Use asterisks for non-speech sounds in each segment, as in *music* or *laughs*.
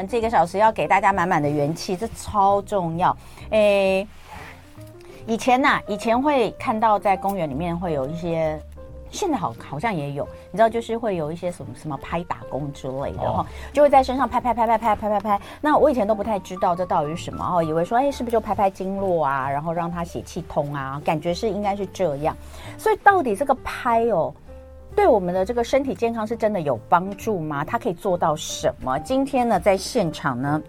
们这个小时要给大家满满的元气，这超重要。诶，以前呐、啊，以前会看到在公园里面会有一些。现在好好像也有，你知道，就是会有一些什么什么拍打工之类的哈，就会在身上拍拍拍拍拍拍拍拍。那我以前都不太知道这到底是什么哦，以为说哎是不是就拍拍经络啊，然后让它血气通啊，感觉是应该是这样。所以到底这个拍哦，对我们的这个身体健康是真的有帮助吗？它可以做到什么？今天呢，在现场呢，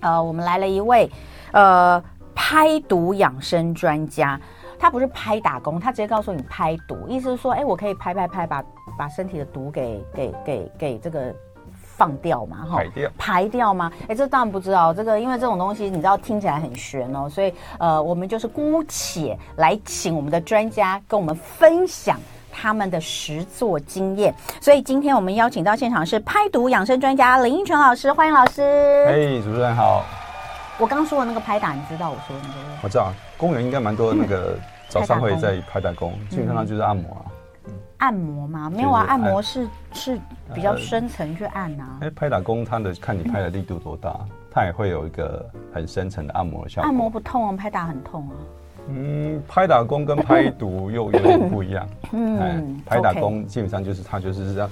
呃，我们来了一位呃拍毒养生专家。他不是拍打工，他直接告诉你拍毒，意思是说，哎，我可以拍拍拍，把把身体的毒给给给给这个放掉嘛，哈，排掉排掉吗？哎，这当然不知道，这个因为这种东西你知道听起来很悬哦，所以呃，我们就是姑且来请我们的专家跟我们分享他们的实作经验。所以今天我们邀请到现场是拍毒养生专家林依泉老师，欢迎老师。哎，主持人好。我刚说的那个拍打，你知道我说的那个？我知道，公园应该蛮多的那个早上会在拍打功，基本上就是按摩啊。按摩吗？没有啊，按摩是是比较深层去按啊。哎，拍打功它的看你拍的力度多大，它也会有一个很深层的按摩效果。按摩不痛啊，拍打很痛啊。嗯，拍打功跟拍毒又有点不一样。*laughs* 嗯，拍打功基本上就是它就是这样，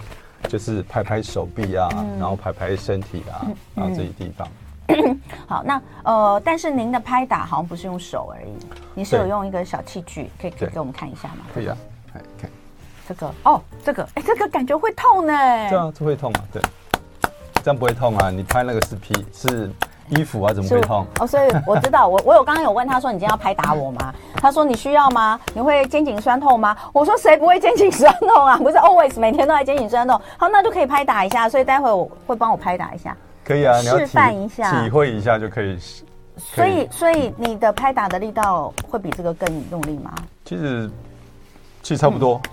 就是拍拍手臂啊，然后拍拍身体啊，然后这些地方。*coughs* 好，那呃，但是您的拍打好像不是用手而已，你是有用一个小器具，可以可以给我们看一下吗？可以啊，来看这个哦，这个哎，这个感觉会痛呢。对啊，这会痛啊，对，这样不会痛啊。你拍那个是皮是衣服啊，怎么会痛？哦，所以我知道，我我有刚刚有问他说，你今天要拍打我吗？他说你需要吗？你会肩颈酸痛吗？我说谁不会肩颈酸痛啊？不是 always 每天都在肩颈酸痛。好，那就可以拍打一下，所以待会我会帮我拍打一下。可以啊，你要示范一下，体会一下就可以。所以，所以你的拍打的力道会比这个更用力吗？其实，其实差不多，嗯、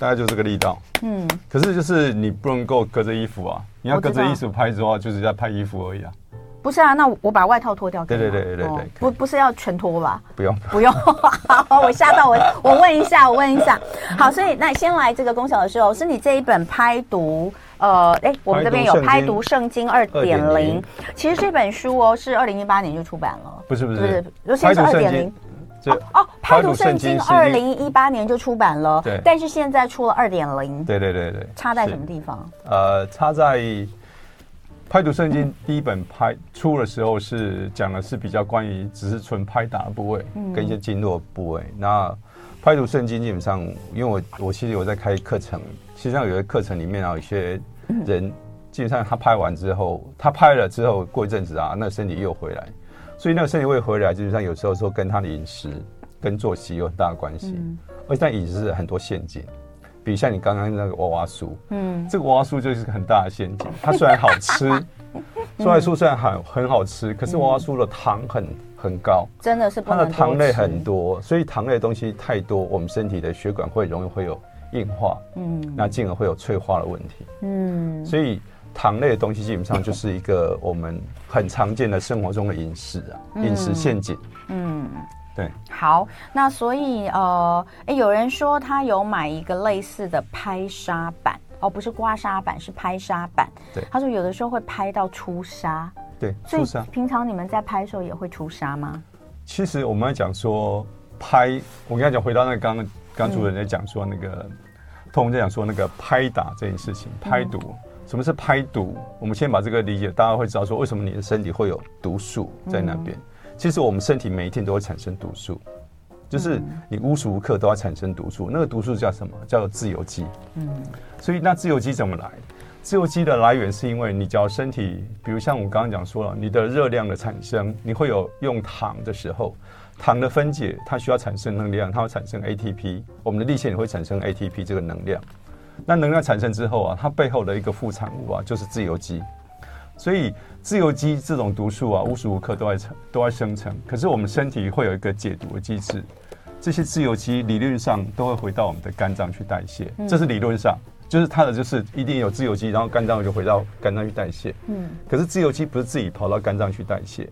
大概就这个力道。嗯。可是就是你不能够隔着衣服啊，你要隔着衣服拍的话，就是在拍衣服而已啊。不是啊，那我把外套脱掉。对对对对对，对、哦。不不是要全脱吧？不用 *laughs* 不用。好，*laughs* 我吓到我，我问一下，我问一下。好，所以那先来这个龚小的时候，是你这一本拍读。呃，哎，我们这边有《拍读圣经二点零》，其实这本书哦是二零一八年就出版了，不是不是，不是，就现在是二点零。哦哦，《拍读圣经》二零一八年就出版了，对，但是现在出了二点零。对对对对，差在什么地方？呃，差在《拍读圣经》第一本拍出的时候是讲的是比较关于只是纯拍打的部位，跟一些经络部位。那拍读圣经基本上，因为我我其实有在开课程，实际上有些课程里面啊，有些人基本上他拍完之后，他拍了之后过一阵子啊，那个身体又回来，所以那个身体会回来，基本上有时候说跟他的饮食跟作息有很大的关系。而且他饮食是很多陷阱，比如像你刚刚那个娃娃酥，嗯，这个娃娃酥就是个很大的陷阱。它虽然好吃，*laughs* 娃娃酥虽然很很好吃，可是娃娃酥的糖很。很高，真的是它的糖类很多，所以糖类的东西太多，我们身体的血管会容易会有硬化，嗯，那进而会有脆化的问题，嗯，所以糖类的东西基本上就是一个我们很常见的生活中的饮食啊，饮食陷阱，嗯，对。好，那所以呃，哎，有人说他有买一个类似的拍痧板，哦，不是刮痧板，是拍痧板，对，他说有的时候会拍到出痧。对，出痧平常你们在拍的时候也会出痧吗？其实我们要讲说拍，我跟他讲回到那个刚刚刚主任在讲说那个，通红在讲说那个拍打这件事情，拍毒，什么是拍毒？我们先把这个理解，大家会知道说为什么你的身体会有毒素在那边。其实我们身体每一天都会产生毒素，就是你无时无刻都要产生毒素。那个毒素叫什么？叫做自由基。嗯，所以那自由基怎么来？自由基的来源是因为你只要身体，比如像我刚刚讲说了，你的热量的产生，你会有用糖的时候，糖的分解它需要产生能量，它会产生 ATP，我们的立线也会产生 ATP 这个能量。那能量产生之后啊，它背后的一个副产物啊，就是自由基。所以自由基这种毒素啊，无时无刻都在成都在生成。可是我们身体会有一个解毒的机制，这些自由基理论上都会回到我们的肝脏去代谢，这是理论上。就是它的就是一定有自由基，然后肝脏就回到肝脏去代谢。嗯，可是自由基不是自己跑到肝脏去代谢，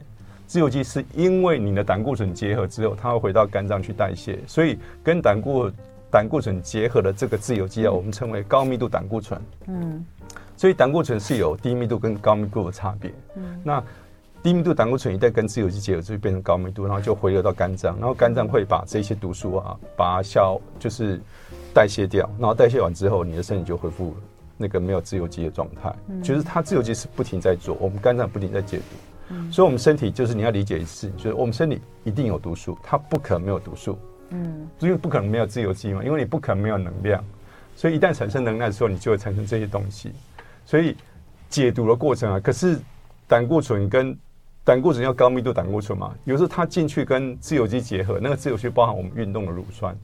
自由基是因为你的胆固醇结合之后，它会回到肝脏去代谢。所以跟胆固胆固醇结合的这个自由基啊，我们称为高密度胆固醇。嗯，所以胆固醇是有低密度跟高密度的差别。嗯，那低密度胆固醇一旦跟自由基结合，就会变成高密度，然后就回流到肝脏，然后肝脏会把这些毒素啊，把它消，就是代谢掉，然后代谢完之后，你的身体就恢复那个没有自由基的状态。嗯，就是它自由基是不停在做，我们肝脏不停在解毒。嗯，所以我们身体就是你要理解一次，就是我们身体一定有毒素，它不可能没有毒素。嗯，因为不可能没有自由基嘛，因为你不可能没有能量，所以一旦产生能量的时候，你就会产生这些东西。所以解毒的过程啊，可是胆固醇跟胆固醇要高密度胆固醇嘛，有时候它进去跟自由基结合，那个自由基包含我们运动的乳酸，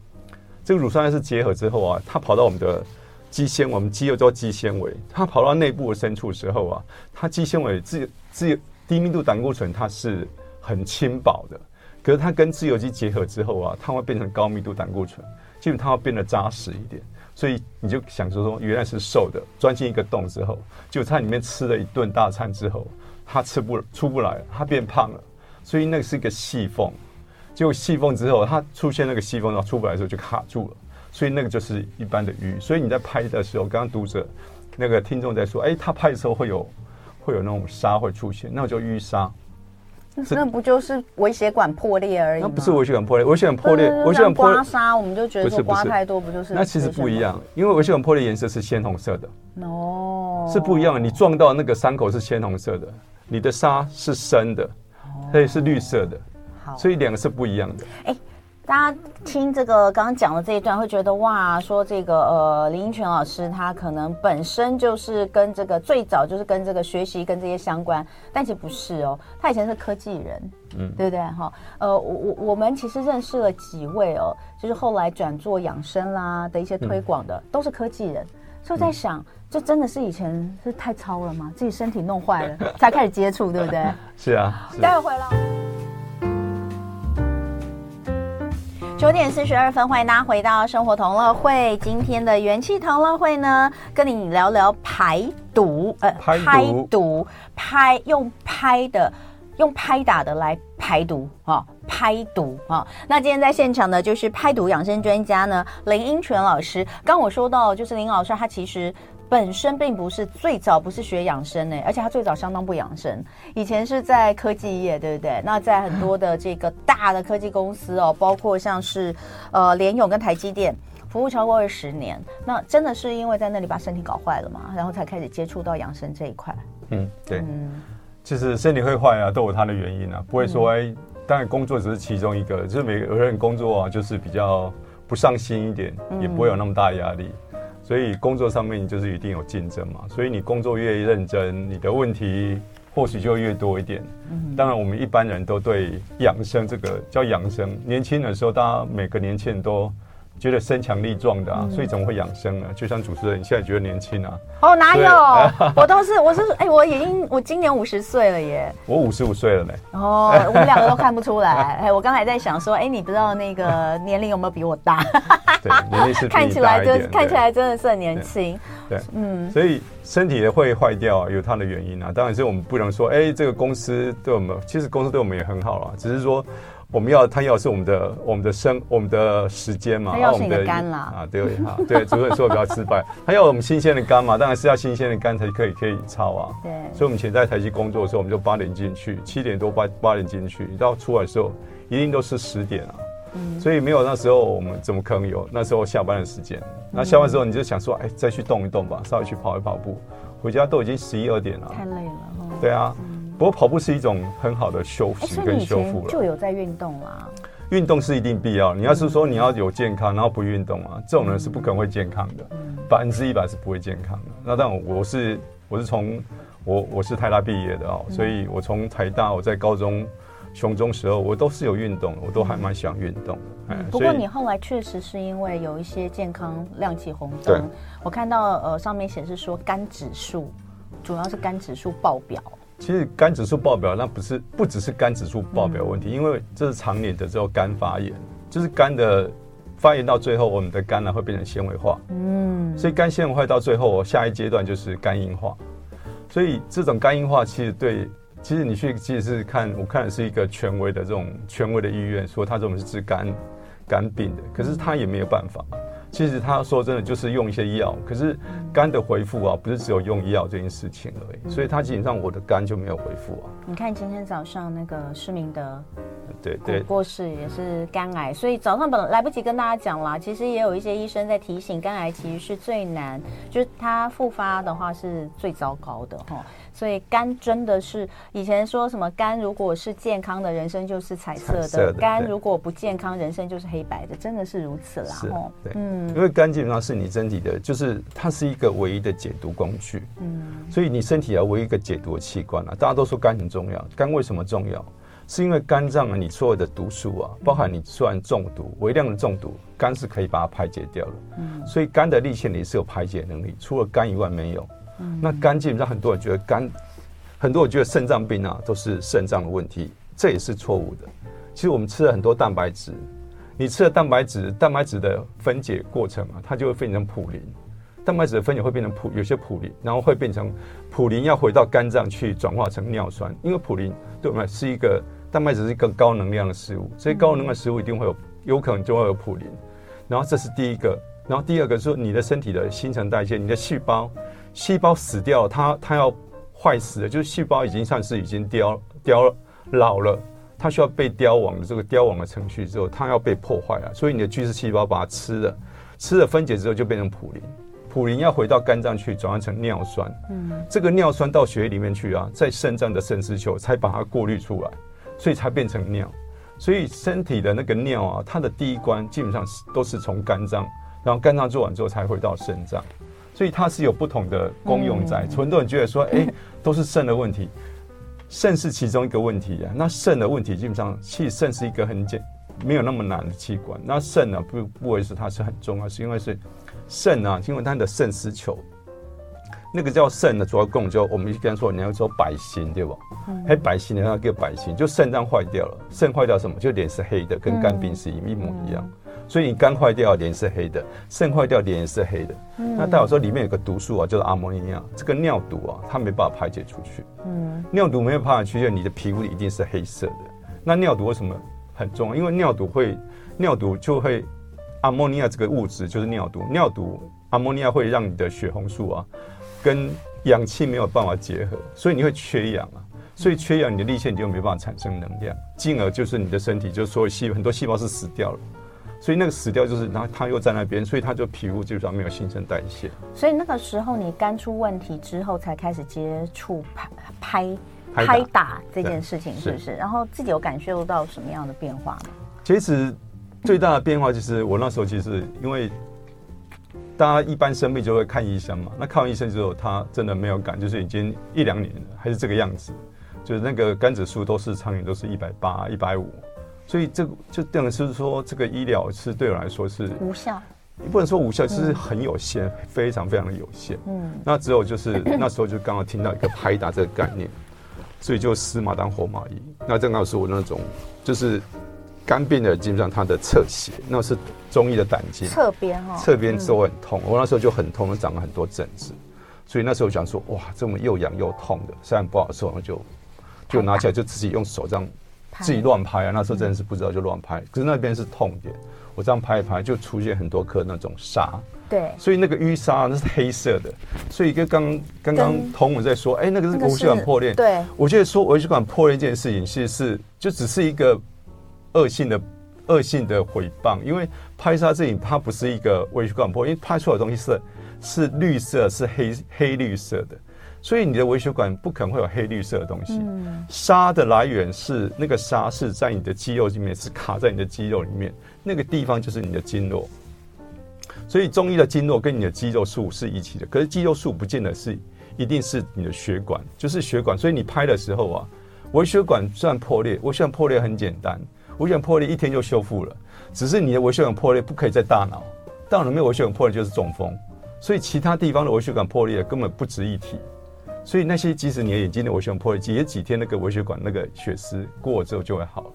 这个乳酸是结合之后啊，它跑到我们的肌纤，我们肌肉叫肌纤维，它跑到内部的深处的时候啊，它肌纤维自自低密度胆固醇它是很轻薄的。可是它跟自由基结合之后啊，它会变成高密度胆固醇，基本它会变得扎实一点。所以你就想说说，原来是瘦的，钻进一个洞之后，就在里面吃了一顿大餐之后，它吃不出不来，它变胖了。所以那个是一个细缝，结果细缝之后，它出现那个细缝，然后出不来的时候就卡住了。所以那个就是一般的瘀。所以你在拍的时候，刚刚读者那个听众在说，哎，他拍的时候会有会有那种沙会出现，那我就淤沙。*laughs* 那不就是微血管破裂而已吗？那不是微血管破裂，微血管破裂，微血管刮痧，我们就觉得说刮太多不就是？那其实不一样，因为微血管破裂颜色是鲜红色的哦，是不一样的。你撞到那个伤口是鲜红色的，你的痧是深的，所以是绿色的，好，所以两个是不一样的。哎。大家听这个刚刚讲的这一段，会觉得哇，说这个呃林英权老师他可能本身就是跟这个最早就是跟这个学习跟这些相关，但其实不是哦，他以前是科技人，嗯，对不对哈？呃，我我我们其实认识了几位哦，就是后来转做养生啦的一些推广的，嗯、都是科技人，所以我在想，这、嗯、真的是以前是太糙了吗？自己身体弄坏了才开始接触，对不对？是啊，待会回来。九点四十二分，欢迎大家回到生活同乐会。今天的元气同乐会呢，跟你聊聊排毒，呃，排毒，拍用拍的，用拍打的来排毒啊，拍毒啊。那今天在现场的就是拍毒养生专家呢，林英权老师。刚我说到，就是林老师，他其实。本身并不是最早不是学养生呢，而且他最早相当不养生，以前是在科技业，对不对？那在很多的这个大的科技公司哦，包括像是呃联咏跟台积电，服务超过二十年。那真的是因为在那里把身体搞坏了嘛，然后才开始接触到养生这一块。嗯，对。嗯，其实身体会坏啊，都有它的原因啊，不会说哎，嗯、当然工作只是其中一个，就是每个人工作啊，就是比较不上心一点，嗯、也不会有那么大压力。所以工作上面你就是一定有竞争嘛，所以你工作越认真，你的问题或许就越多一点。当然，我们一般人都对养生这个叫养生，年轻的时候，大家每个年轻人都。觉得身强力壮的啊，所以怎么会养生呢？就像主持人，你现在觉得年轻啊？哦，哪有？*laughs* 我都是，我是，哎，我已经，我今年五十岁了耶。我五十五岁了呢。哦，我们两个都看不出来。*laughs* 哎，我刚才在想说，哎，你不知道那个年龄有没有比我大？*laughs* 对，年龄是看起来真看起来真的是很年轻。对，嗯，所以身体会坏掉有它的原因啊。当然是我们不能说，哎，这个公司对我们，其实公司对我们也很好啊，只是说。我们要，他要是我们的我们的生我们的时间嘛，他要是你的肝啦啊，对啊，对，主持人说的比较失败，他要我们新鲜的肝嘛，当然是要新鲜的肝才可以可以操啊。对，所以我们以前在台积工作的时候，我们就八点进去，七点多八八点进去，到出来的时候一定都是十点啊。嗯，所以没有那时候我们怎么可能有那时候下班的时间？那下班之后你就想说，哎，再去动一动吧，稍微去跑一跑步，回家都已经十一二点了，太累了。对啊。不过跑步是一种很好的休息跟修复了，就有在运动啦。运动是一定必要。你要是说你要有健康，然后不运动啊，这种人是不可能会健康的，百分之一百是不会健康的。那当然，我是我是从我我是台大毕业的哦，所以我从台大我在高中雄中时候，我都是有运动，我都还蛮喜欢运动。嗯，不过你后来确实是因为有一些健康亮起红灯。我看到呃上面显示说肝指数，主要是肝指数爆表。其实肝指数爆表，那不是不只是肝指数爆表问题，嗯、因为这是常年的这种肝发炎，就是肝的发炎到最后，我们的肝呢会变成纤维化，嗯，所以肝纤维化到最后，下一阶段就是肝硬化，所以这种肝硬化其实对，其实你去其实是看，我看的是一个权威的这种权威的医院说他这种是治肝肝病的，可是他也没有办法，其实他说真的就是用一些药，可是肝的恢复啊，不是只有用药这件事情而已。所以他基本上我的肝就没有恢复啊。你看今天早上那个施明德，对对，过世也是肝癌，所以早上本来来不及跟大家讲啦。其实也有一些医生在提醒，肝癌其实是最难，就是它复发的话是最糟糕的哈。所以肝真的是以前说什么肝如果是健康的，人生就是彩色的；色的肝如果不健康，人生就是黑白的，真的是如此啦。是，对，嗯，因为肝基本上是你身体的，就是它是一个唯一的解毒工具。嗯，所以你身体要唯一一个解毒的器官啊。大家都说肝很重要，肝为什么重要？是因为肝脏啊，你所有的毒素啊，包含你虽然中毒，微量的中毒，肝是可以把它排解掉的。嗯，所以肝的粒线里是有排解能力，除了肝以外没有。那肝基本上很多人觉得肝，很多人觉得肾脏病啊都是肾脏的问题，这也是错误的。其实我们吃了很多蛋白质，你吃了蛋白质，蛋白质的分解过程啊，它就会变成普林，蛋白质的分解会变成普，有些普林，然后会变成普林要回到肝脏去转化成尿酸，因为普林对我们是一个蛋白质是一个高能量的食物，所以高能量的食物一定会有，有可能就会有普林。然后这是第一个，然后第二个是你的身体的新陈代谢，你的细胞。细胞死掉了，它它要坏死了，就是细胞已经算是已经凋凋老了，它需要被凋亡的这个凋亡的程序之后，它要被破坏了，所以你的巨噬细胞把它吃了，吃了分解之后就变成普林，普林要回到肝脏去转换成尿酸，嗯，这个尿酸到血液里面去啊，在肾脏的肾丝球才把它过滤出来，所以才变成尿，所以身体的那个尿啊，它的第一关基本上是都是从肝脏，然后肝脏做完之后才回到肾脏。所以它是有不同的功用在，很多人觉得说，哎，都是肾的问题，肾是其中一个问题啊。那肾的问题基本上，其实肾是一个很简，没有那么难的器官。那肾呢，不不会是它是很重要，是因为是肾啊，因为它的肾丝球，那个叫肾的主要供就我们刚才说，你要说白心对吧？黑白心的那个白心，就肾脏坏掉了，肾坏掉什么？就脸是黑的，跟肝病是一模一样。所以你肝坏掉，脸是黑的；肾坏掉，脸也是黑的。嗯、那代表说里面有个毒素啊，叫做阿摩尼亚。这个尿毒啊，它没办法排解出去。嗯，尿毒没有办法出去，你的皮肤一定是黑色的。那尿毒为什么很重要？因为尿毒会，尿毒就会阿摩尼亚这个物质就是尿毒。尿毒阿摩尼亚会让你的血红素啊，跟氧气没有办法结合，所以你会缺氧啊。所以缺氧，你的粒线就没办法产生能量，进而就是你的身体就所有细很多细胞是死掉了。所以那个死掉就是，然后他又在那边，所以他就皮肤基本上没有新陈代谢。所以那个时候你肝出问题之后，才开始接触拍拍拍打这件事情，是不是？然后自己有感受到什么样的变化吗？其实最大的变化就是我那时候其实因为大家一般生病就会看医生嘛，那看完医生之后，他真的没有感，就是已经一两年了，还是这个样子，就是那个肝指数都是常年都是一百八、一百五。所以这个就等于是说，这个医疗是对我来说是无效，你不能说无效，就是很有限，非常非常的有限。嗯，那只有就是那时候就刚好听到一个拍打这个概念，所以就死马当活马医。那正好是我那种就是肝病的，基本上它的侧斜，那是中医的胆经侧边哈，侧边都很痛。我那时候就很痛，长了很多疹子，所以那时候想说，哇，这么又痒又痛的，虽然不好受，就就拿起来就自己用手这样。自己乱拍啊，那时候真的是不知道就乱拍，可是那边是痛点，我这样拍一拍就出现很多颗那种沙，对，所以那个淤沙那是黑色的，所以跟刚刚刚童文在说，哎、欸，那个是微血管破裂，对，我觉得说微血管破裂这件事情其实是就只是一个恶性的恶性的毁谤，因为拍沙这影它不是一个微血管破裂，因为拍出来的东西是是绿色是黑黑绿色的。所以你的微血管不可能会有黑绿色的东西。沙的来源是那个沙是在你的肌肉里面，是卡在你的肌肉里面，那个地方就是你的经络。所以中医的经络跟你的肌肉束是一起的，可是肌肉束不见得是一定是你的血管，就是血管。所以你拍的时候啊，微血管算破裂，微血管破裂很简单，微血管破裂一天就修复了，只是你的微血管破裂不可以在大脑，大脑没有微血管破裂就是中风，所以其他地方的微血管破裂根本不值一提。所以那些即使你的眼睛的微血管破裂，也几天那个微血管那个血丝过了之后就会好了。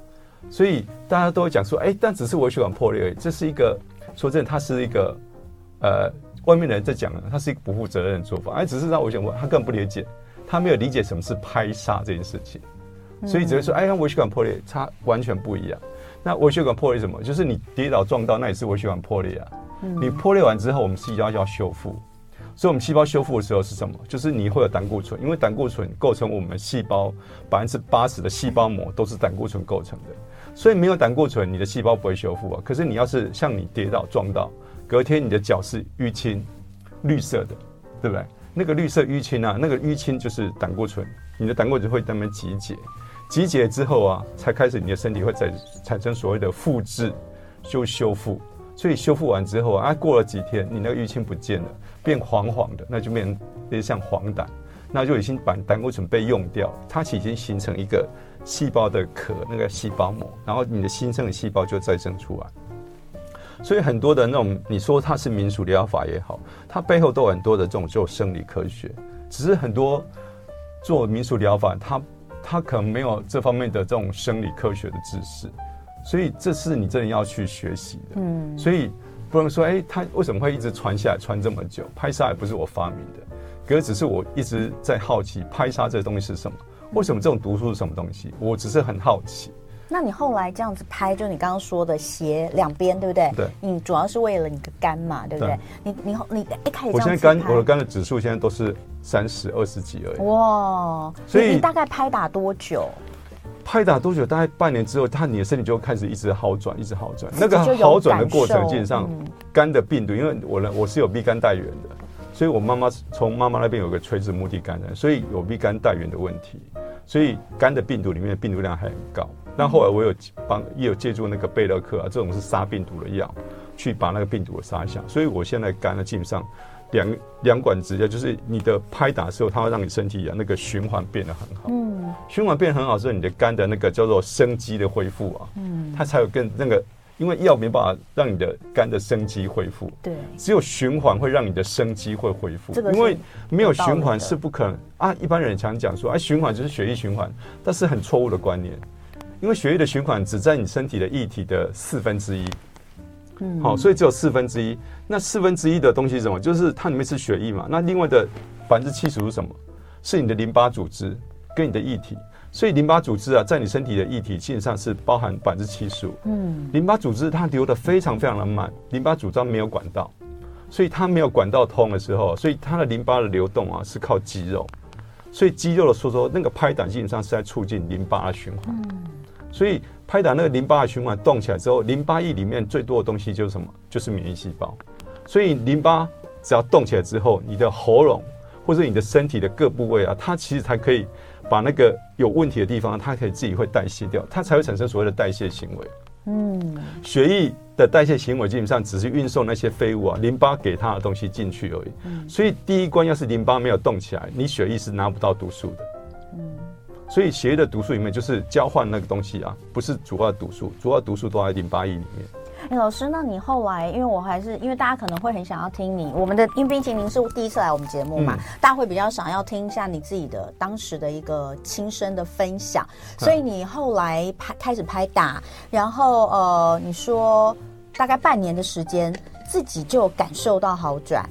所以大家都会讲说，哎，但只是微血管破裂而已，这是一个说真的，它是一个呃，外面的人在讲的，它是一个不负责任的做法。哎，只是让微血管，他根本不理解，他没有理解什么是拍杀这件事情，所以只会说，哎，微血管破裂，它完全不一样。那微血管破裂什么？就是你跌倒撞到，那也是微血管破裂啊。嗯、你破裂完之后，我们细胞就要修复。所以，我们细胞修复的时候是什么？就是你会有胆固醇，因为胆固醇构成我们细胞百分之八十的细胞膜都是胆固醇构成的。所以，没有胆固醇，你的细胞不会修复啊。可是，你要是像你跌倒撞到，隔天你的脚是淤青，绿色的，对不对？那个绿色淤青啊，那个淤青就是胆固醇，你的胆固醇会在那边集结，集结之后啊，才开始你的身体会在产生所谓的复制，就修复。所以修复完之后啊，过了几天，你那个淤青不见了，变黄黄的，那就变成像黄疸，那就已经把胆固醇被用掉，它已经形成一个细胞的壳，那个细胞膜，然后你的新生的细胞就再生出来。所以很多的那种，你说它是民俗疗法也好，它背后都有很多的这种就生理科学，只是很多做民俗疗法，它它可能没有这方面的这种生理科学的知识。所以这是你真的要去学习的，嗯，所以不能说，哎，它为什么会一直传下来，传这么久？拍砂也不是我发明的，可是只是我一直在好奇，拍砂这个东西是什么？为什么这种毒素是什么东西？我只是很好奇。那你后来这样子拍，就你刚刚说的斜两边，对不对？对。你主要是为了你的肝嘛，对不对？对你你你一开始，我现在肝，我的肝的指数现在都是三十二十几而已。哇！所以你大概拍打多久？拍打多久？大概半年之后，他你的身体就开始一直好转，一直好转。那个好转的过程，基本上肝的病毒，因为我呢我是有 B 肝带源的，所以我妈妈从妈妈那边有个垂直目的感染，所以有 B 肝带源的问题，所以肝的病毒里面的病毒量还很高。那后来我有帮也有借助那个贝勒克啊，这种是杀病毒的药，去把那个病毒杀下。所以我现在肝呢，基本上。两两管直接就是你的拍打的时候，它会让你身体啊那个循环变得很好。嗯，循环变得很好之后，你的肝的那个叫做生机的恢复啊，嗯，它才有更那个，因为药没办法让你的肝的生机恢复。对，只有循环会让你的生机会恢复。因为没有循环是不可能啊。一般人常讲说，啊，循环就是血液循环，但是很错误的观念，因为血液的循环只在你身体的液体的四分之一。好，所以只有四分之一。那四分之一的东西是什么？就是它里面是血液嘛。那另外的百分之七十是什么？是你的淋巴组织跟你的液体。所以淋巴组织啊，在你身体的液体基本上是包含百分之七十五。嗯，淋巴组织它流得非常非常的慢，淋巴组织没有管道，所以它没有管道通的时候，所以它的淋巴的流动啊是靠肌肉。所以肌肉的收缩，那个拍打基本上是在促进淋巴的循环。嗯，所以。拍打那个淋巴的循环动起来之后，淋巴液里面最多的东西就是什么？就是免疫细胞。所以淋巴只要动起来之后，你的喉咙或者你的身体的各部位啊，它其实才可以把那个有问题的地方，它可以自己会代谢掉，它才会产生所谓的代谢行为。嗯，血液的代谢行为基本上只是运送那些废物啊，淋巴给它的东西进去而已。嗯，所以第一关要是淋巴没有动起来，你血液是拿不到毒素的。嗯。所以血液的毒素里面就是交换那个东西啊，不是主要的毒素，主要的毒素都在淋巴液里面。哎、欸，老师，那你后来，因为我还是因为大家可能会很想要听你我们的，因为毕竟您是第一次来我们节目嘛，嗯、大家会比较想要听一下你自己的当时的一个亲身的分享。所以你后来拍开始拍打，然后呃，你说大概半年的时间，自己就感受到好转。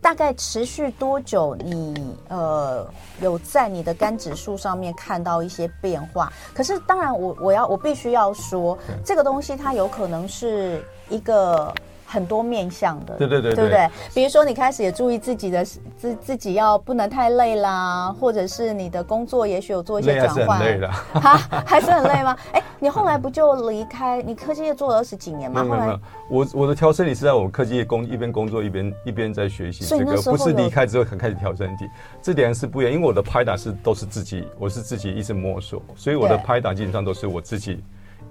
大概持续多久你？你呃有在你的肝指数上面看到一些变化？可是当然我，我我要我必须要说，这个东西它有可能是一个。很多面向的，对对对，对不对？比如说你开始也注意自己的自自己要不能太累啦，或者是你的工作也许有做一些转换，累了，哈，还是很累吗？*laughs* 哎，你后来不就离开你科技业做了二十几年吗？没有没有，我我的调身体是在我科技业工一边工作一边一边在学习，这个不是离开之后才开始调身体，这点是不一样。因为我的拍打是都是自己，我是自己一直摸索，所以我的拍打基本上都是我自己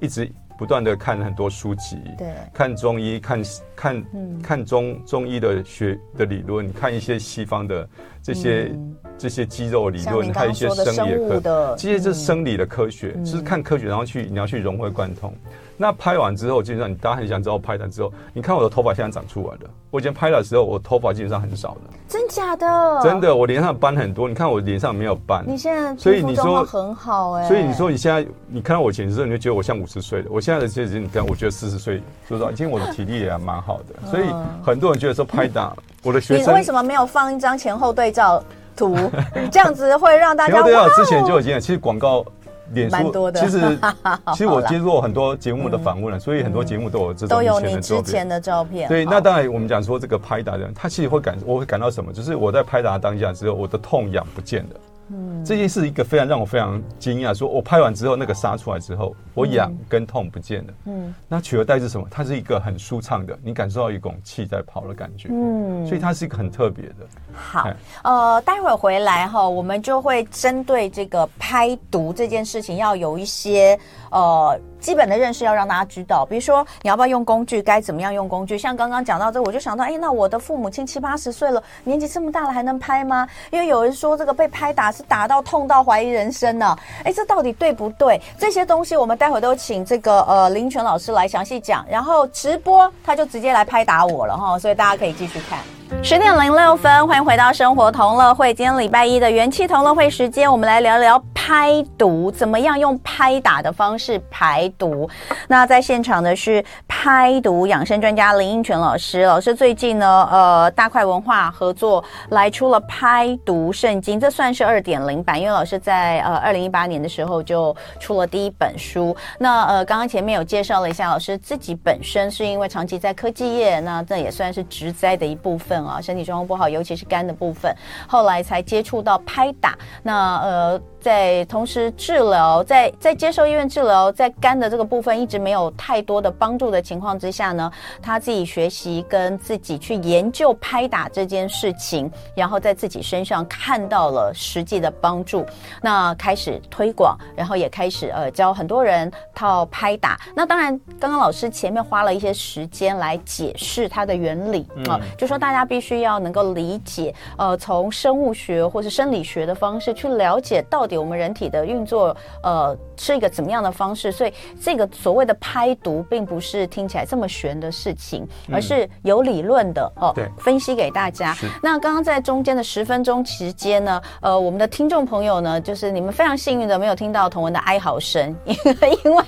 一直。不断的看很多书籍，对，看中医，看看、嗯、看中中医的学的理论，看一些西方的这些、嗯、这些肌肉理论，还有一些生理的科，这些是生理的科学，嗯、就是看科学，然后去你要去融会贯通。那拍完之后，基本上你大家很想知道拍完之后，你看我的头发现在长出来了。我以前拍的时候，我头发基本上很少的。真假的？真的，我脸上斑很多。你看我脸上没有斑。你现在所以你说很好哎。所以你说你现在你看到我以前的时候，你就觉得我像五十岁的。我现在的其实你看，我觉得四十岁，说实话，今天我的体力也蛮好的。所以很多人觉得说拍打我的学生，你为什么没有放一张前后对照图？*laughs* 这样子会让大家。前后对照之前就已经，其实广告。脸书多的。其实 *laughs* 其实我接触过很多节目的访问了，所以很多节目都有这种都有你之前的照片。对，那当然我们讲说这个拍打的人，他其实会感我会感到什么？就是我在拍打当下之后，我的痛痒不见了。嗯，这件事一个非常让我非常惊讶，说我拍完之后那个杀出来之后，我痒跟痛不见了。嗯，那取而代之什么？它是一个很舒畅的，你感受到一股气在跑的感觉。嗯，所以它是一个很特别的。好，呃，待会儿回来哈，我们就会针对这个拍毒这件事情，要有一些呃基本的认识，要让大家知道。比如说，你要不要用工具？该怎么样用工具？像刚刚讲到这，我就想到，哎，那我的父母亲七八十岁了，年纪这么大了，还能拍吗？因为有人说这个被拍打是打到痛到怀疑人生呢。哎，这到底对不对？这些东西我们待会都请这个呃林泉老师来详细讲。然后直播他就直接来拍打我了哈，所以大家可以继续看。十点零六分，欢迎回到生活同乐会。今天礼拜一的元气同乐会时间，我们来聊聊拍毒，怎么样用拍打的方式排毒。那在现场的是拍毒养生专家林英权老师。老师最近呢，呃，大块文化合作来出了拍毒圣经，这算是二点零版，因为老师在呃二零一八年的时候就出了第一本书。那呃，刚刚前面有介绍了一下，老师自己本身是因为长期在科技业，那这也算是职灾的一部分。啊，身体状况不好，尤其是肝的部分，后来才接触到拍打。那呃。在同时治疗，在在接受医院治疗，在肝的这个部分一直没有太多的帮助的情况之下呢，他自己学习跟自己去研究拍打这件事情，然后在自己身上看到了实际的帮助，那开始推广，然后也开始呃教很多人套拍打。那当然，刚刚老师前面花了一些时间来解释它的原理啊、呃，就说大家必须要能够理解，呃，从生物学或是生理学的方式去了解到。我们人体的运作，呃，是一个怎么样的方式？所以这个所谓的拍毒，并不是听起来这么玄的事情，而是有理论的哦。对，分析给大家。那刚刚在中间的十分钟期间呢，呃，我们的听众朋友呢，就是你们非常幸运的没有听到同文的哀嚎声，*laughs* 因为因为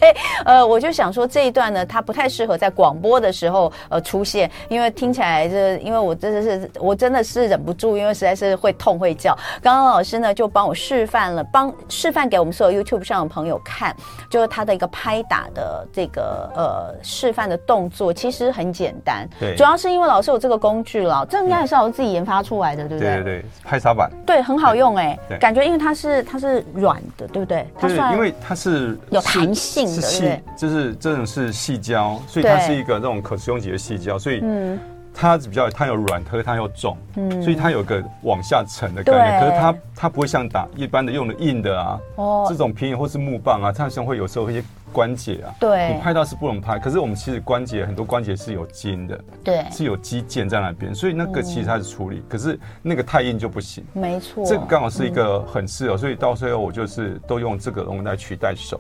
呃，我就想说这一段呢，它不太适合在广播的时候呃出现，因为听起来是，因为我真的是我真的是忍不住，因为实在是会痛会叫。刚刚老师呢就帮我示范了。帮示范给我们所有 YouTube 上的朋友看，就是他的一个拍打的这个呃示范的动作，其实很简单。对，主要是因为老师有这个工具了，这应该也是老师自己研发出来的，对不对？对对对，拍砂板。对，很好用哎，感觉因为它是它是软的，对不对？它是因为它是有弹性的，是细，就是这种是细胶，所以它是一个那种可使用级的细胶，所以嗯。它比较，它有软，可是它又重，嗯，所以它有个往下沉的概念。可是它它不会像打一般的用的硬的啊，哦，这种平板或是木棒啊，它像会有时候一些关节啊，对，你拍到是不能拍。可是我们其实关节很多关节是有筋的，对，是有肌腱在那边，所以那个其实它是处理。可是那个太硬就不行，没错，这个刚好是一个很适合，所以到最后我就是都用这个东西来取代手，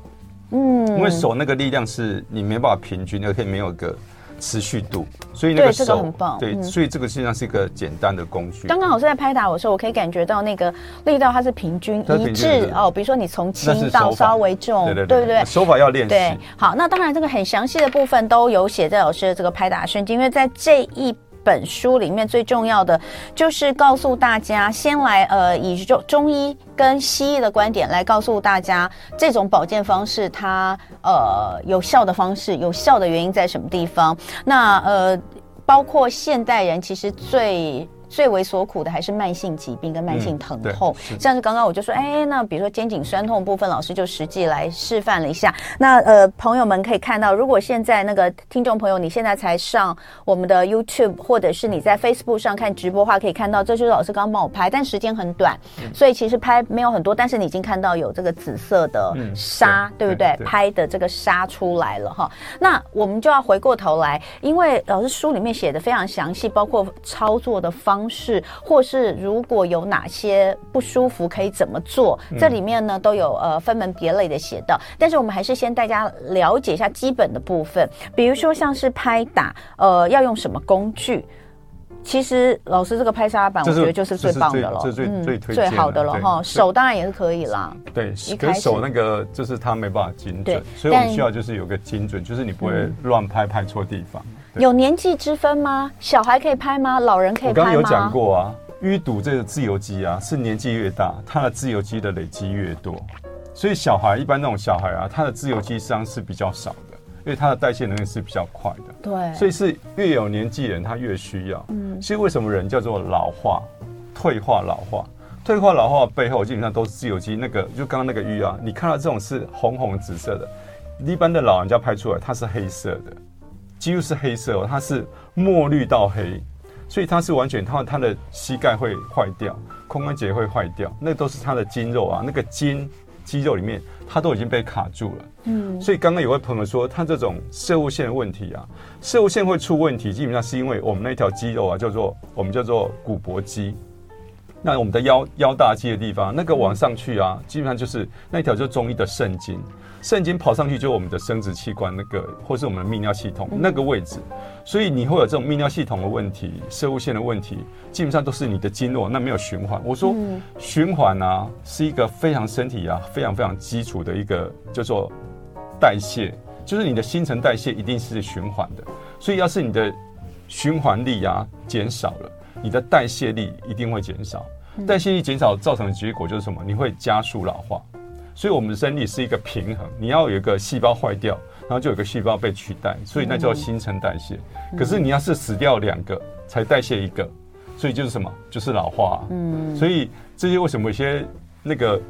嗯，因为手那个力量是你没办法平均，而且没有一个。持续度，所以那个手对，这个很棒，对，所以这个实际上是一个简单的工具。刚刚老师在拍打我的时候，我可以感觉到那个力道它是平均一致哦。比如说你从轻到稍微重，对对对，对不对？手法要练习。对，好，那当然这个很详细的部分都有写在老师的这个拍打圣经，因为在这一。本书里面最重要的就是告诉大家，先来呃以中中医跟西医的观点来告诉大家，这种保健方式它呃有效的方式，有效的原因在什么地方？那呃包括现代人其实最。最为所苦的还是慢性疾病跟慢性疼痛，嗯、像是刚刚我就说，哎，那比如说肩颈酸痛部分，老师就实际来示范了一下。那呃，朋友们可以看到，如果现在那个听众朋友你现在才上我们的 YouTube，或者是你在 Facebook 上看直播的话，可以看到这就是老师刚刚帮我拍，但时间很短，嗯、所以其实拍没有很多，但是你已经看到有这个紫色的纱，嗯、对，对不对？对对拍的这个纱出来了哈。那我们就要回过头来，因为老师书里面写的非常详细，包括操作的方。方式，或是如果有哪些不舒服，可以怎么做？这里面呢都有呃分门别类的写到。但是我们还是先大家了解一下基本的部分，比如说像是拍打，呃，要用什么工具？其实老师这个拍沙板，我觉得就是最棒的了，这最最最最好的了哈。手当然也是可以啦。对，可是手那个就是它没办法精准，所以我们需要就是有个精准，就是你不会乱拍拍错地方。有年纪之分吗？小孩可以拍吗？老人可以拍吗？我刚刚有讲过啊，淤堵这个自由基啊，是年纪越大，它的自由基的累积越多。所以小孩一般那种小孩啊，他的自由基实际上是比较少的，因为他的代谢能力是比较快的。对，所以是越有年纪人他越需要。嗯，所以为什么人叫做老化、退化、老化？退化老化的背后基本上都是自由基，那个就刚刚那个鱼啊，你看到这种是红红紫色的，一般的老人家拍出来它是黑色的，几乎是黑色哦，它是墨绿到黑，所以它是完全它它的膝盖会坏掉，髋关节会坏掉，那都是它的筋肉啊，那个筋肌肉里面它都已经被卡住了。嗯，所以刚刚有位朋友说他这种摄物线的问题啊，摄物线会出问题，基本上是因为我们那条肌肉啊叫做我们叫做股薄肌。那我们的腰腰大肌的地方，那个往上去啊，基本上就是那条就是中医的肾经，肾经跑上去就是我们的生殖器官那个，或是我们的泌尿系统那个位置，所以你会有这种泌尿系统的问题、摄护腺的问题，基本上都是你的经络那没有循环。我说循环啊，是一个非常身体啊非常非常基础的一个叫做代谢，就是你的新陈代谢一定是循环的，所以要是你的循环力啊减少了。你的代谢力一定会减少，代谢力减少造成的结果就是什么？你会加速老化。所以我们的身体是一个平衡，你要有一个细胞坏掉，然后就有个细胞被取代，所以那叫新陈代谢。可是你要是死掉两个才代谢一个，所以就是什么？就是老化。嗯，所以这些为什么有些那个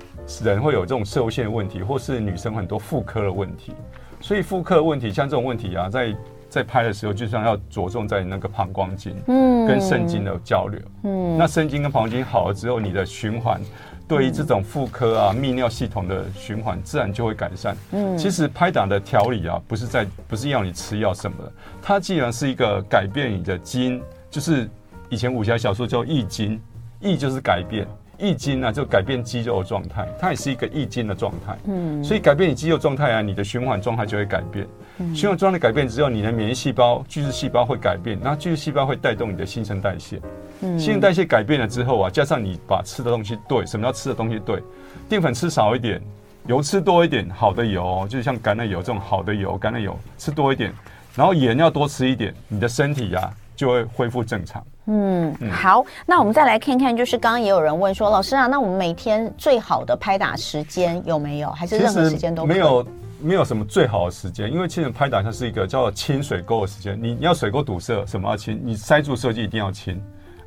人会有这种摄护腺的问题，或是女生很多妇科的问题？所以妇科问题，像这种问题啊，在在拍的时候，就像要着重在那个膀胱经，嗯，跟肾经的交流，嗯，那肾经跟膀胱经好了之后，你的循环，对于这种妇科啊、泌尿系统的循环，自然就会改善。嗯，其实拍打的调理啊，不是在，不是要你吃药什么的，它既然是一个改变你的经，就是以前武侠小说叫易经，易就是改变。易经啊，就改变肌肉的状态，它也是一个易经的状态。嗯，所以改变你肌肉状态啊，你的循环状态就会改变。嗯，循环状态改变之后，你的免疫细胞、巨噬细胞会改变，那巨噬细胞会带动你的新陈代谢。嗯，新陈代谢改变了之后啊，加上你把吃的东西对，什么叫吃的东西对？淀粉吃少一点，油吃多一点，好的油，就是像橄榄油这种好的油，橄榄油吃多一点，然后盐要多吃一点，你的身体呀、啊、就会恢复正常。嗯，好，那我们再来看看，就是刚刚也有人问说，老师啊，那我们每天最好的拍打时间有没有？还是任何时间都？没有，没有什么最好的时间，因为亲人拍打它是一个叫做清水沟的时间。你你要水沟堵塞，什么要清？你塞住设计一定要清。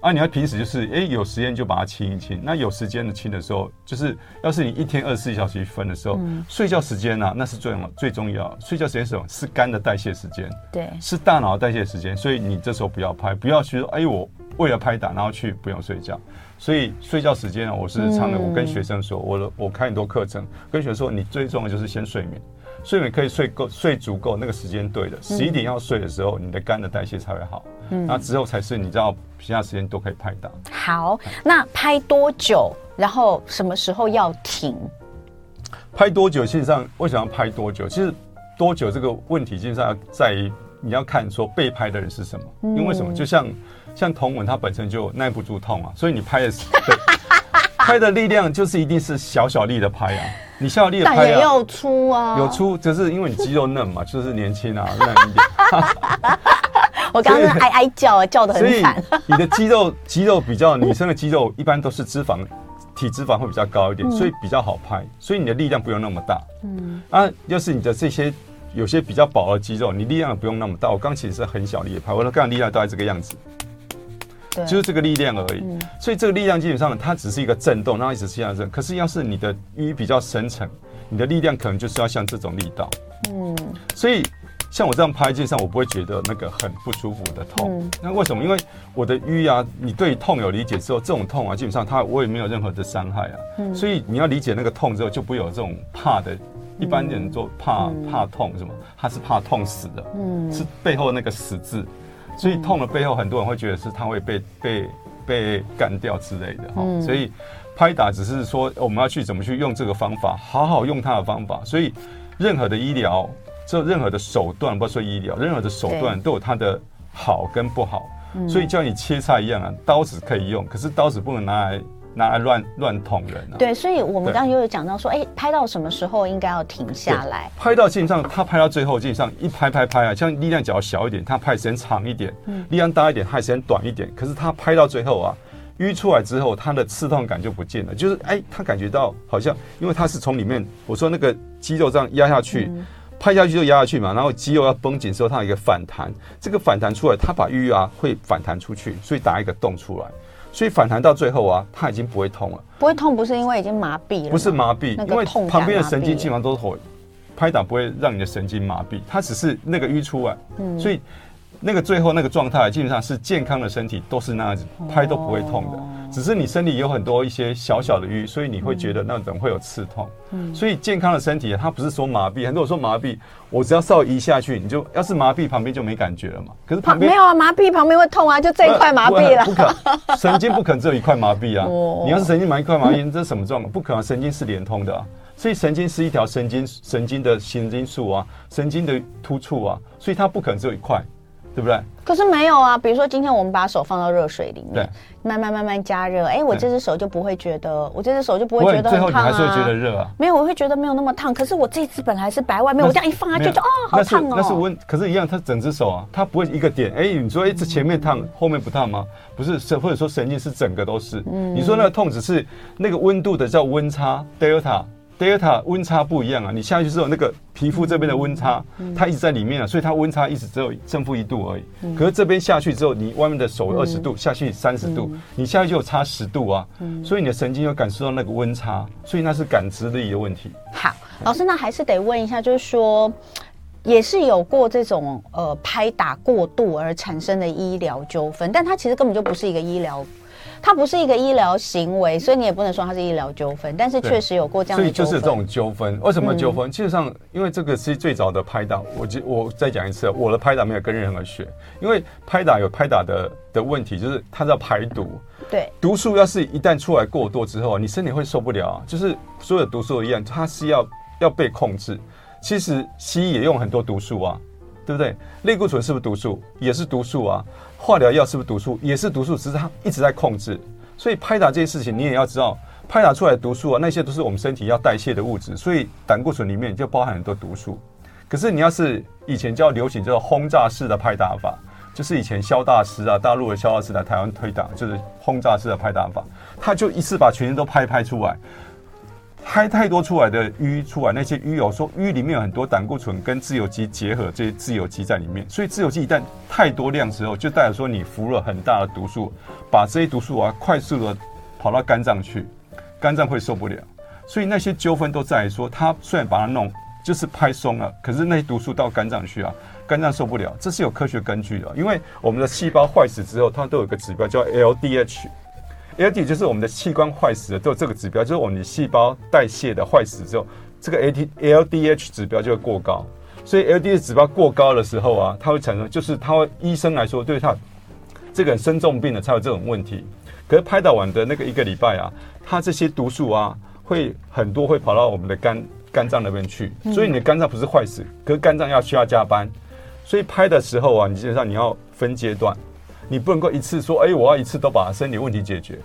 啊，你要平时就是，哎、欸，有时间就把它清一清。那有时间的清的时候，就是要是你一天二十四小时一分的时候，嗯、睡觉时间呢、啊，那是最重要最重要。睡觉时间是什么？是肝的代谢时间，对，是大脑的代谢时间。所以你这时候不要拍，不要去说，哎、欸，我为了拍打然后去不用睡觉。所以睡觉时间呢，我是常的，我跟学生说，我我开很多课程，跟学生说，你最重要的就是先睡眠。睡眠可以睡够、睡足够，那个时间对的，十一点要睡的时候，你的肝的代谢才会好。嗯，那之后才是你知道，其他时间都可以拍到。好，那拍多久？然后什么时候要停？拍多久？其实上为什么要拍多久？其实多久这个问题，基本上在于你要看说被拍的人是什么。嗯、因为什么？就像像同文，他本身就耐不住痛啊，所以你拍的时候。*laughs* *laughs* 拍的力量就是一定是小小力的拍啊，*laughs* 你小小力的拍啊，也有粗啊，有粗，只是因为你肌肉嫩嘛，*laughs* 就是年轻啊，嫩一点。*laughs* 我刚刚哀哀叫啊，叫的很惨。你的肌肉肌肉比较女生的肌肉一般都是脂肪，体脂肪会比较高一点，所以比较好拍，所以你的力量不用那么大。嗯啊，要是你的这些有些比较薄的肌肉，你力量也不用那么大。我刚其实是很小力的拍，我的刚力量大概这个样子。就是这个力量而已，嗯、所以这个力量基本上它只是一个震动，然后一直是这样震。可是要是你的淤比较深层，你的力量可能就是要像这种力道。嗯，所以像我这样拍，基本上我不会觉得那个很不舒服的痛。嗯、那为什么？因为我的淤啊，你对痛有理解之后，这种痛啊，基本上它我也没有任何的伤害啊。嗯、所以你要理解那个痛之后，就不会有这种怕的。一般人都怕、嗯、怕痛什么？他是怕痛死的。嗯，是背后那个死字。所以痛的背后，很多人会觉得是他会被被被干掉之类的哈。嗯、所以拍打只是说我们要去怎么去用这个方法，好好用它的方法。所以任何的医疗，这任何的手段，不要说医疗，任何的手段都有它的好跟不好。所以叫你切菜一样啊，刀子可以用，可是刀子不能拿来。拿来乱乱捅人啊！对，所以我们刚刚又有讲到说，哎对，拍到什么时候应该要停下来？拍到基本上，他拍到最后，基本上一拍拍拍啊，像力量只要小一点，他拍时间长一点；嗯、力量大一点，拍时间短一点。可是他拍到最后啊，淤出来之后，它的刺痛感就不见了，就是哎，他感觉到好像，因为它是从里面，我说那个肌肉这样压下去，嗯、拍下去就压下去嘛，然后肌肉要绷紧之后，它有一个反弹，这个反弹出来，它把淤啊会反弹出去，所以打一个洞出来，所以反弹到最后啊，它已经不会痛了。不会痛不是因为已经麻痹了，不是麻痹，因为旁边的神经基本上都是会拍打，不会让你的神经麻痹，它只是那个淤出来，嗯、所以。那个最后那个状态基本上是健康的身体都是那样子拍都不会痛的，只是你身体有很多一些小小的瘀，所以你会觉得那种会有刺痛。所以健康的身体它不是说麻痹，很多人说麻痹，我只要稍微移下去，你就要是麻痹旁边就没感觉了嘛。可是旁边没有啊，麻痹旁边会痛啊，就这一块麻痹了。不可，神经不可能只有一块麻痹啊。*laughs* 你要是神经麻一块麻痹，这是什么状况？不可能，神经是连通的啊。所以神经是一条神经神经的神经束啊，神经的突触啊，所以它不可能只有一块。对不对？可是没有啊，比如说今天我们把手放到热水里面，慢慢慢慢加热，哎，我这只手就不会觉得，我这只手就不会觉得很烫啊。最后你还是会觉得热啊？没有，我会觉得没有那么烫。可是我这只本来是白外面，我这样一放下去就哦，好烫哦。那是温，可是一样，它整只手啊，它不会一个点。哎，你说哎，这前面烫，后面不烫吗？不是，是或者说神经是整个都是。嗯，你说那个痛只是那个温度的叫温差，delta。Delta 温差不一样啊，你下去之后，那个皮肤这边的温差，它一直在里面啊，所以它温差一直只有正负一度而已。可是这边下去之后，你外面的手二十度下去三十度，你下去就有差十度啊，所以你的神经有感受到那个温差，所以那是感知力的问题。好，老师，那还是得问一下，就是说，也是有过这种呃拍打过度而产生的医疗纠纷，但它其实根本就不是一个医疗。它不是一个医疗行为，所以你也不能说它是医疗纠纷，但是确实有过这样的。所以就是这种纠纷，为什么纠纷？嗯、基本上，因为这个是最早的拍打。我我再讲一次，我的拍打没有跟任何人学，因为拍打有拍打的的问题，就是它叫排毒。对，毒素要是一旦出来过多之后，你身体会受不了啊。就是所有的毒素一样，它是要要被控制。其实西医也用很多毒素啊，对不对？类固醇是不是毒素？也是毒素啊。化疗药是不是毒素？也是毒素，只是它一直在控制。所以拍打这些事情，你也要知道，拍打出来的毒素啊，那些都是我们身体要代谢的物质。所以胆固醇里面就包含很多毒素。可是你要是以前叫流行叫轰炸式的拍打法，就是以前萧大师啊，大陆的萧大师来台湾推打，就是轰炸式的拍打法，他就一次把全身都拍拍出来。拍太多出来的淤出来，那些淤有说淤里面有很多胆固醇跟自由基结合，这些自由基在里面，所以自由基一旦太多量之后，就代表说你服了很大的毒素，把这些毒素啊快速的跑到肝脏去，肝脏会受不了，所以那些纠纷都在于说，他虽然把它弄就是拍松了，可是那些毒素到肝脏去啊，肝脏受不了，这是有科学根据的，因为我们的细胞坏死之后，它都有一个指标叫 LDH。LD 就是我们的器官坏死了，就这个指标，就是我们的细胞代谢的坏死之后，这个 AT LDH 指标就会过高。所以 LDH 指标过高的时候啊，它会产生，就是它会医生来说，对他这个人生重病了才有这种问题。可是拍打完的那个一个礼拜啊，它这些毒素啊，会很多会跑到我们的肝肝脏那边去，所以你的肝脏不是坏死，可是肝脏要需要加班。所以拍的时候啊，你基本上你要分阶段。你不能够一次说，哎，我要一次都把身体问题解决。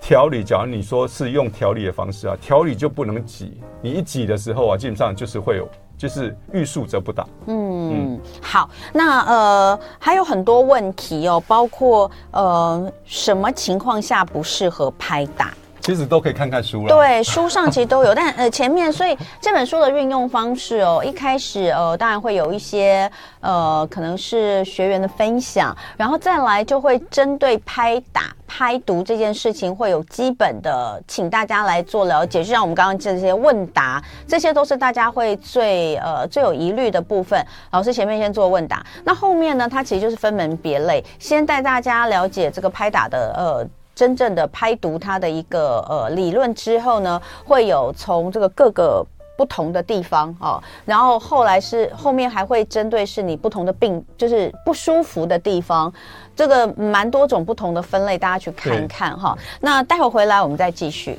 调理，假如你说是用调理的方式啊，调理就不能挤。你一挤的时候啊，基本上就是会有，就是欲速则不达。嗯，好，那呃还有很多问题哦，包括呃什么情况下不适合拍打？其实都可以看看书了。对，书上其实都有，但呃前面，所以这本书的运用方式哦，一开始呃当然会有一些呃可能是学员的分享，然后再来就会针对拍打拍毒这件事情会有基本的，请大家来做了解。就像我们刚刚这些问答，这些都是大家会最呃最有疑虑的部分。老师前面先做问答，那后面呢，它其实就是分门别类，先带大家了解这个拍打的呃。真正的拍读它的一个呃理论之后呢，会有从这个各个不同的地方哦，然后后来是后面还会针对是你不同的病，就是不舒服的地方，这个蛮多种不同的分类，大家去看一看哈。那待会回来我们再继续。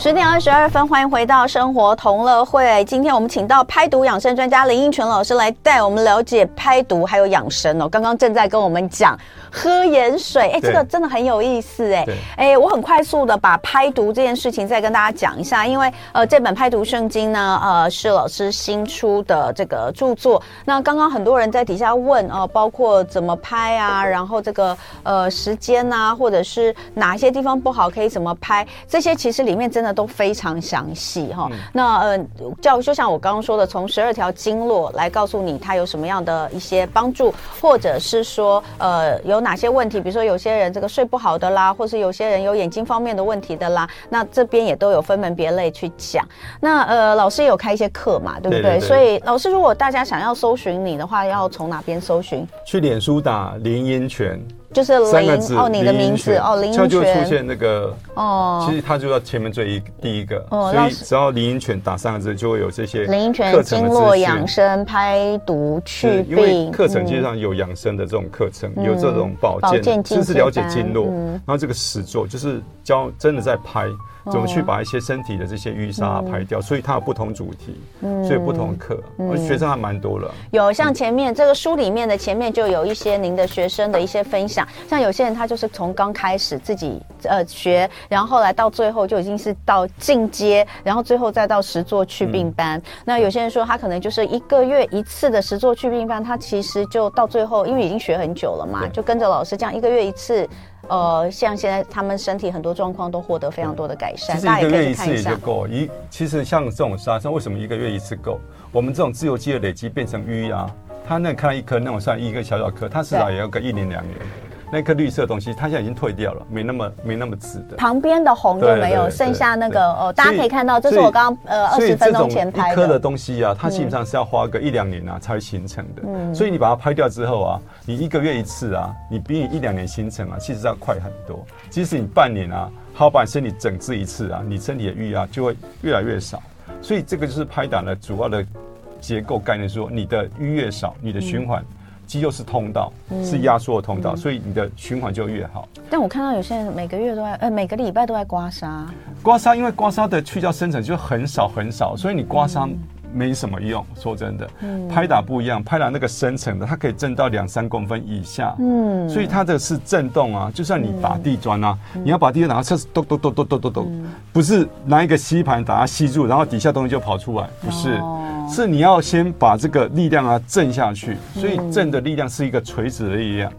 十点二十二分，欢迎回到生活同乐会。今天我们请到拍毒养生专家林英群老师来带我们了解拍毒还有养生哦。刚刚正在跟我们讲喝盐水，哎，这个真的很有意思哎。哎，我很快速的把拍毒这件事情再跟大家讲一下，因为呃，这本拍毒圣经呢，呃，是老师新出的这个著作。那刚刚很多人在底下问哦、呃，包括怎么拍啊，然后这个呃时间啊，或者是哪些地方不好可以怎么拍，这些其实里面真的。都非常详细哈，那呃，教就像我刚刚说的，从十二条经络来告诉你它有什么样的一些帮助，或者是说呃有哪些问题，比如说有些人这个睡不好的啦，或是有些人有眼睛方面的问题的啦，那这边也都有分门别类去讲。那呃，老师也有开一些课嘛，对不对？对对对，所以老师，如果大家想要搜寻你的话，要从哪边搜寻？去脸书打林英权。就是林哦，你的名字哦，林英权，就会出现那个哦。其实他就在前面最一第一个，哦、所以只要林英权打三个字，就会有这些林英权经络养生、拍毒、去病。因为课程其实上有养生的这种课程，嗯、有这种保健，就是了解经络，嗯、然后这个实作就是教真的在拍。怎么去把一些身体的这些淤沙排掉？所以它有不同主题，所以不同课，我学生还蛮多了。有像前面这个书里面的前面就有一些您的学生的一些分享，像有些人他就是从刚开始自己呃学，然后后来到最后就已经是到进阶，然后最后再到实作去病班。那有些人说他可能就是一个月一次的实作去病班，他其实就到最后因为已经学很久了嘛，就跟着老师这样一个月一次。呃，像现在他们身体很多状况都获得非常多的改善，其实一个月一次也就够。一其实像这种沙参为什么一个月一次够？我们这种自由基的累积变成淤啊，它那看到一颗那种算一个小小颗，它至少也要个一年两年。那颗绿色的东西，它现在已经退掉了，没那么没那么紫的。旁边的红就没有，剩下那个哦，大家可以看到，这是我刚刚呃二十分钟前拍的。一颗的东西啊，它基本上是要花个一两年啊才会形成的。嗯。所以你把它拍掉之后啊，你一个月一次啊，你比你一两年形成啊，其实要快很多。即使你半年啊，好把你身体整治一次啊，你身体的淤啊就会越来越少。所以这个就是拍打的主要的结构概念，说你的淤越少，你的循环。肌肉是通道，是压缩的通道，嗯、所以你的循环就越好。但我看到有些人每个月都在，呃，每个礼拜都在刮痧。刮痧，因为刮痧的去掉深层就很少很少，所以你刮痧没什么用。嗯、说真的，嗯、拍打不一样，拍打那个深层的，它可以震到两三公分以下。嗯，所以它的是震动啊，就像你打地砖啊，嗯、你要把地砖拿测试，咚咚咚咚咚咚咚，嗯、不是拿一个吸盘把它吸住，然后底下东西就跑出来，不是。哦。是你要先把这个力量啊震下去，所以震的力量是一个垂直的力量，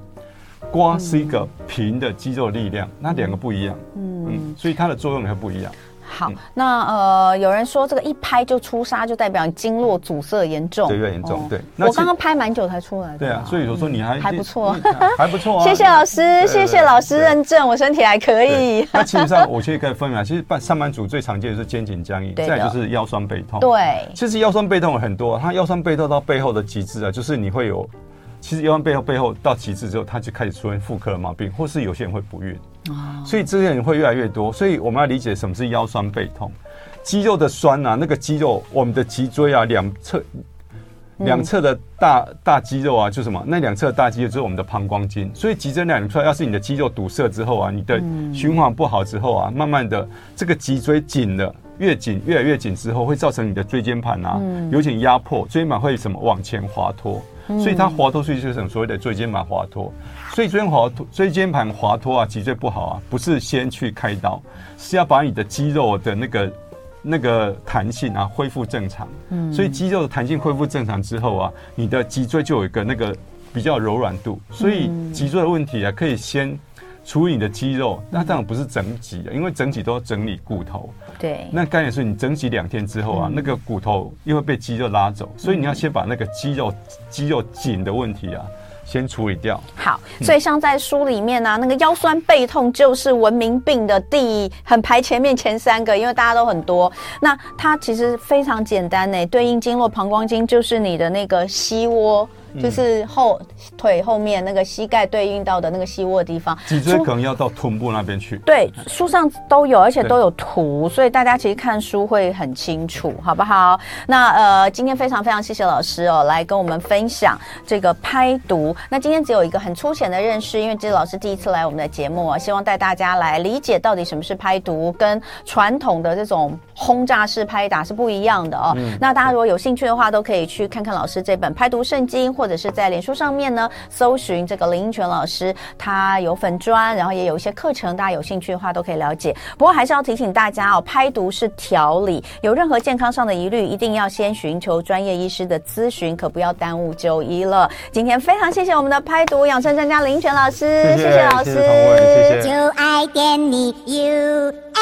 刮是一个平的肌肉力量，那两个不一样，嗯，所以它的作用也不一样。好，那呃，有人说这个一拍就出痧，就代表你经络阻塞严重，对，越严重。对，我刚刚拍蛮久才出来的。对啊，所以我说你还还不错，还不错啊。谢谢老师，谢谢老师认证，我身体还可以。那其实上我其实可以分享，其实办上班族最常见的是肩颈僵硬，再就是腰酸背痛。对，其实腰酸背痛很多，它腰酸背痛到背后的极致啊，就是你会有。其实腰酸背后背后到极致之后，它就开始出现妇科的毛病，或是有些人会不孕，所以这些人会越来越多。所以我们要理解什么是腰酸背痛，肌肉的酸啊，那个肌肉，我们的脊椎啊，两侧两侧的大大肌肉啊，就什么？那两侧的大肌肉就是我们的膀胱经。所以脊椎两侧，要是你的肌肉堵塞之后啊，你的循环不好之后啊，慢慢的这个脊椎紧了，越紧越来越紧之后，会造成你的椎间盘啊有点压迫，椎间盘会什么往前滑脱。所以它滑脱，所以就是所谓的椎间盘滑脱。所以椎间滑脱、椎间盘滑脱啊，脊椎不好啊，不是先去开刀，是要把你的肌肉的那个那个弹性啊恢复正常。嗯，所以肌肉的弹性恢复正常之后啊，你的脊椎就有一个那个比较柔软度。所以脊椎的问题啊，可以先。处理你的肌肉，那当然不是整脊啊，因为整脊都要整理骨头。对，那刚也是你整脊两天之后啊，嗯、那个骨头又会被肌肉拉走，所以你要先把那个肌肉肌肉紧的问题啊，先处理掉。好，所以像在书里面呢、啊，嗯、那个腰酸背痛就是文明病的第一，很排前面前三个，因为大家都很多。那它其实非常简单呢，对应经络膀胱经就是你的那个膝窝。就是后腿后面那个膝盖对应到的那个膝窝的地方，脊椎可能要到臀部那边去。对，书上都有，而且都有图，所以大家其实看书会很清楚，好不好？那呃，今天非常非常谢谢老师哦，来跟我们分享这个拍读。那今天只有一个很粗浅的认识，因为这是老师第一次来我们的节目啊，希望带大家来理解到底什么是拍读，跟传统的这种轰炸式拍打是不一样的哦。嗯、那大家如果有兴趣的话，都可以去看看老师这本《拍读圣经》，或者是在脸书上面呢搜寻这个林英权老师，他有粉砖，然后也有一些课程，大家有兴趣的话都可以了解。不过还是要提醒大家哦，拍读是调理，有任何健康上的疑虑，一定要先寻求专业医师的咨询，可不要耽误就医了。今天非常谢谢我们的拍读养生专家林英权老师，谢谢，谢谢老师，谢谢，谢谢。就爱点你 UFO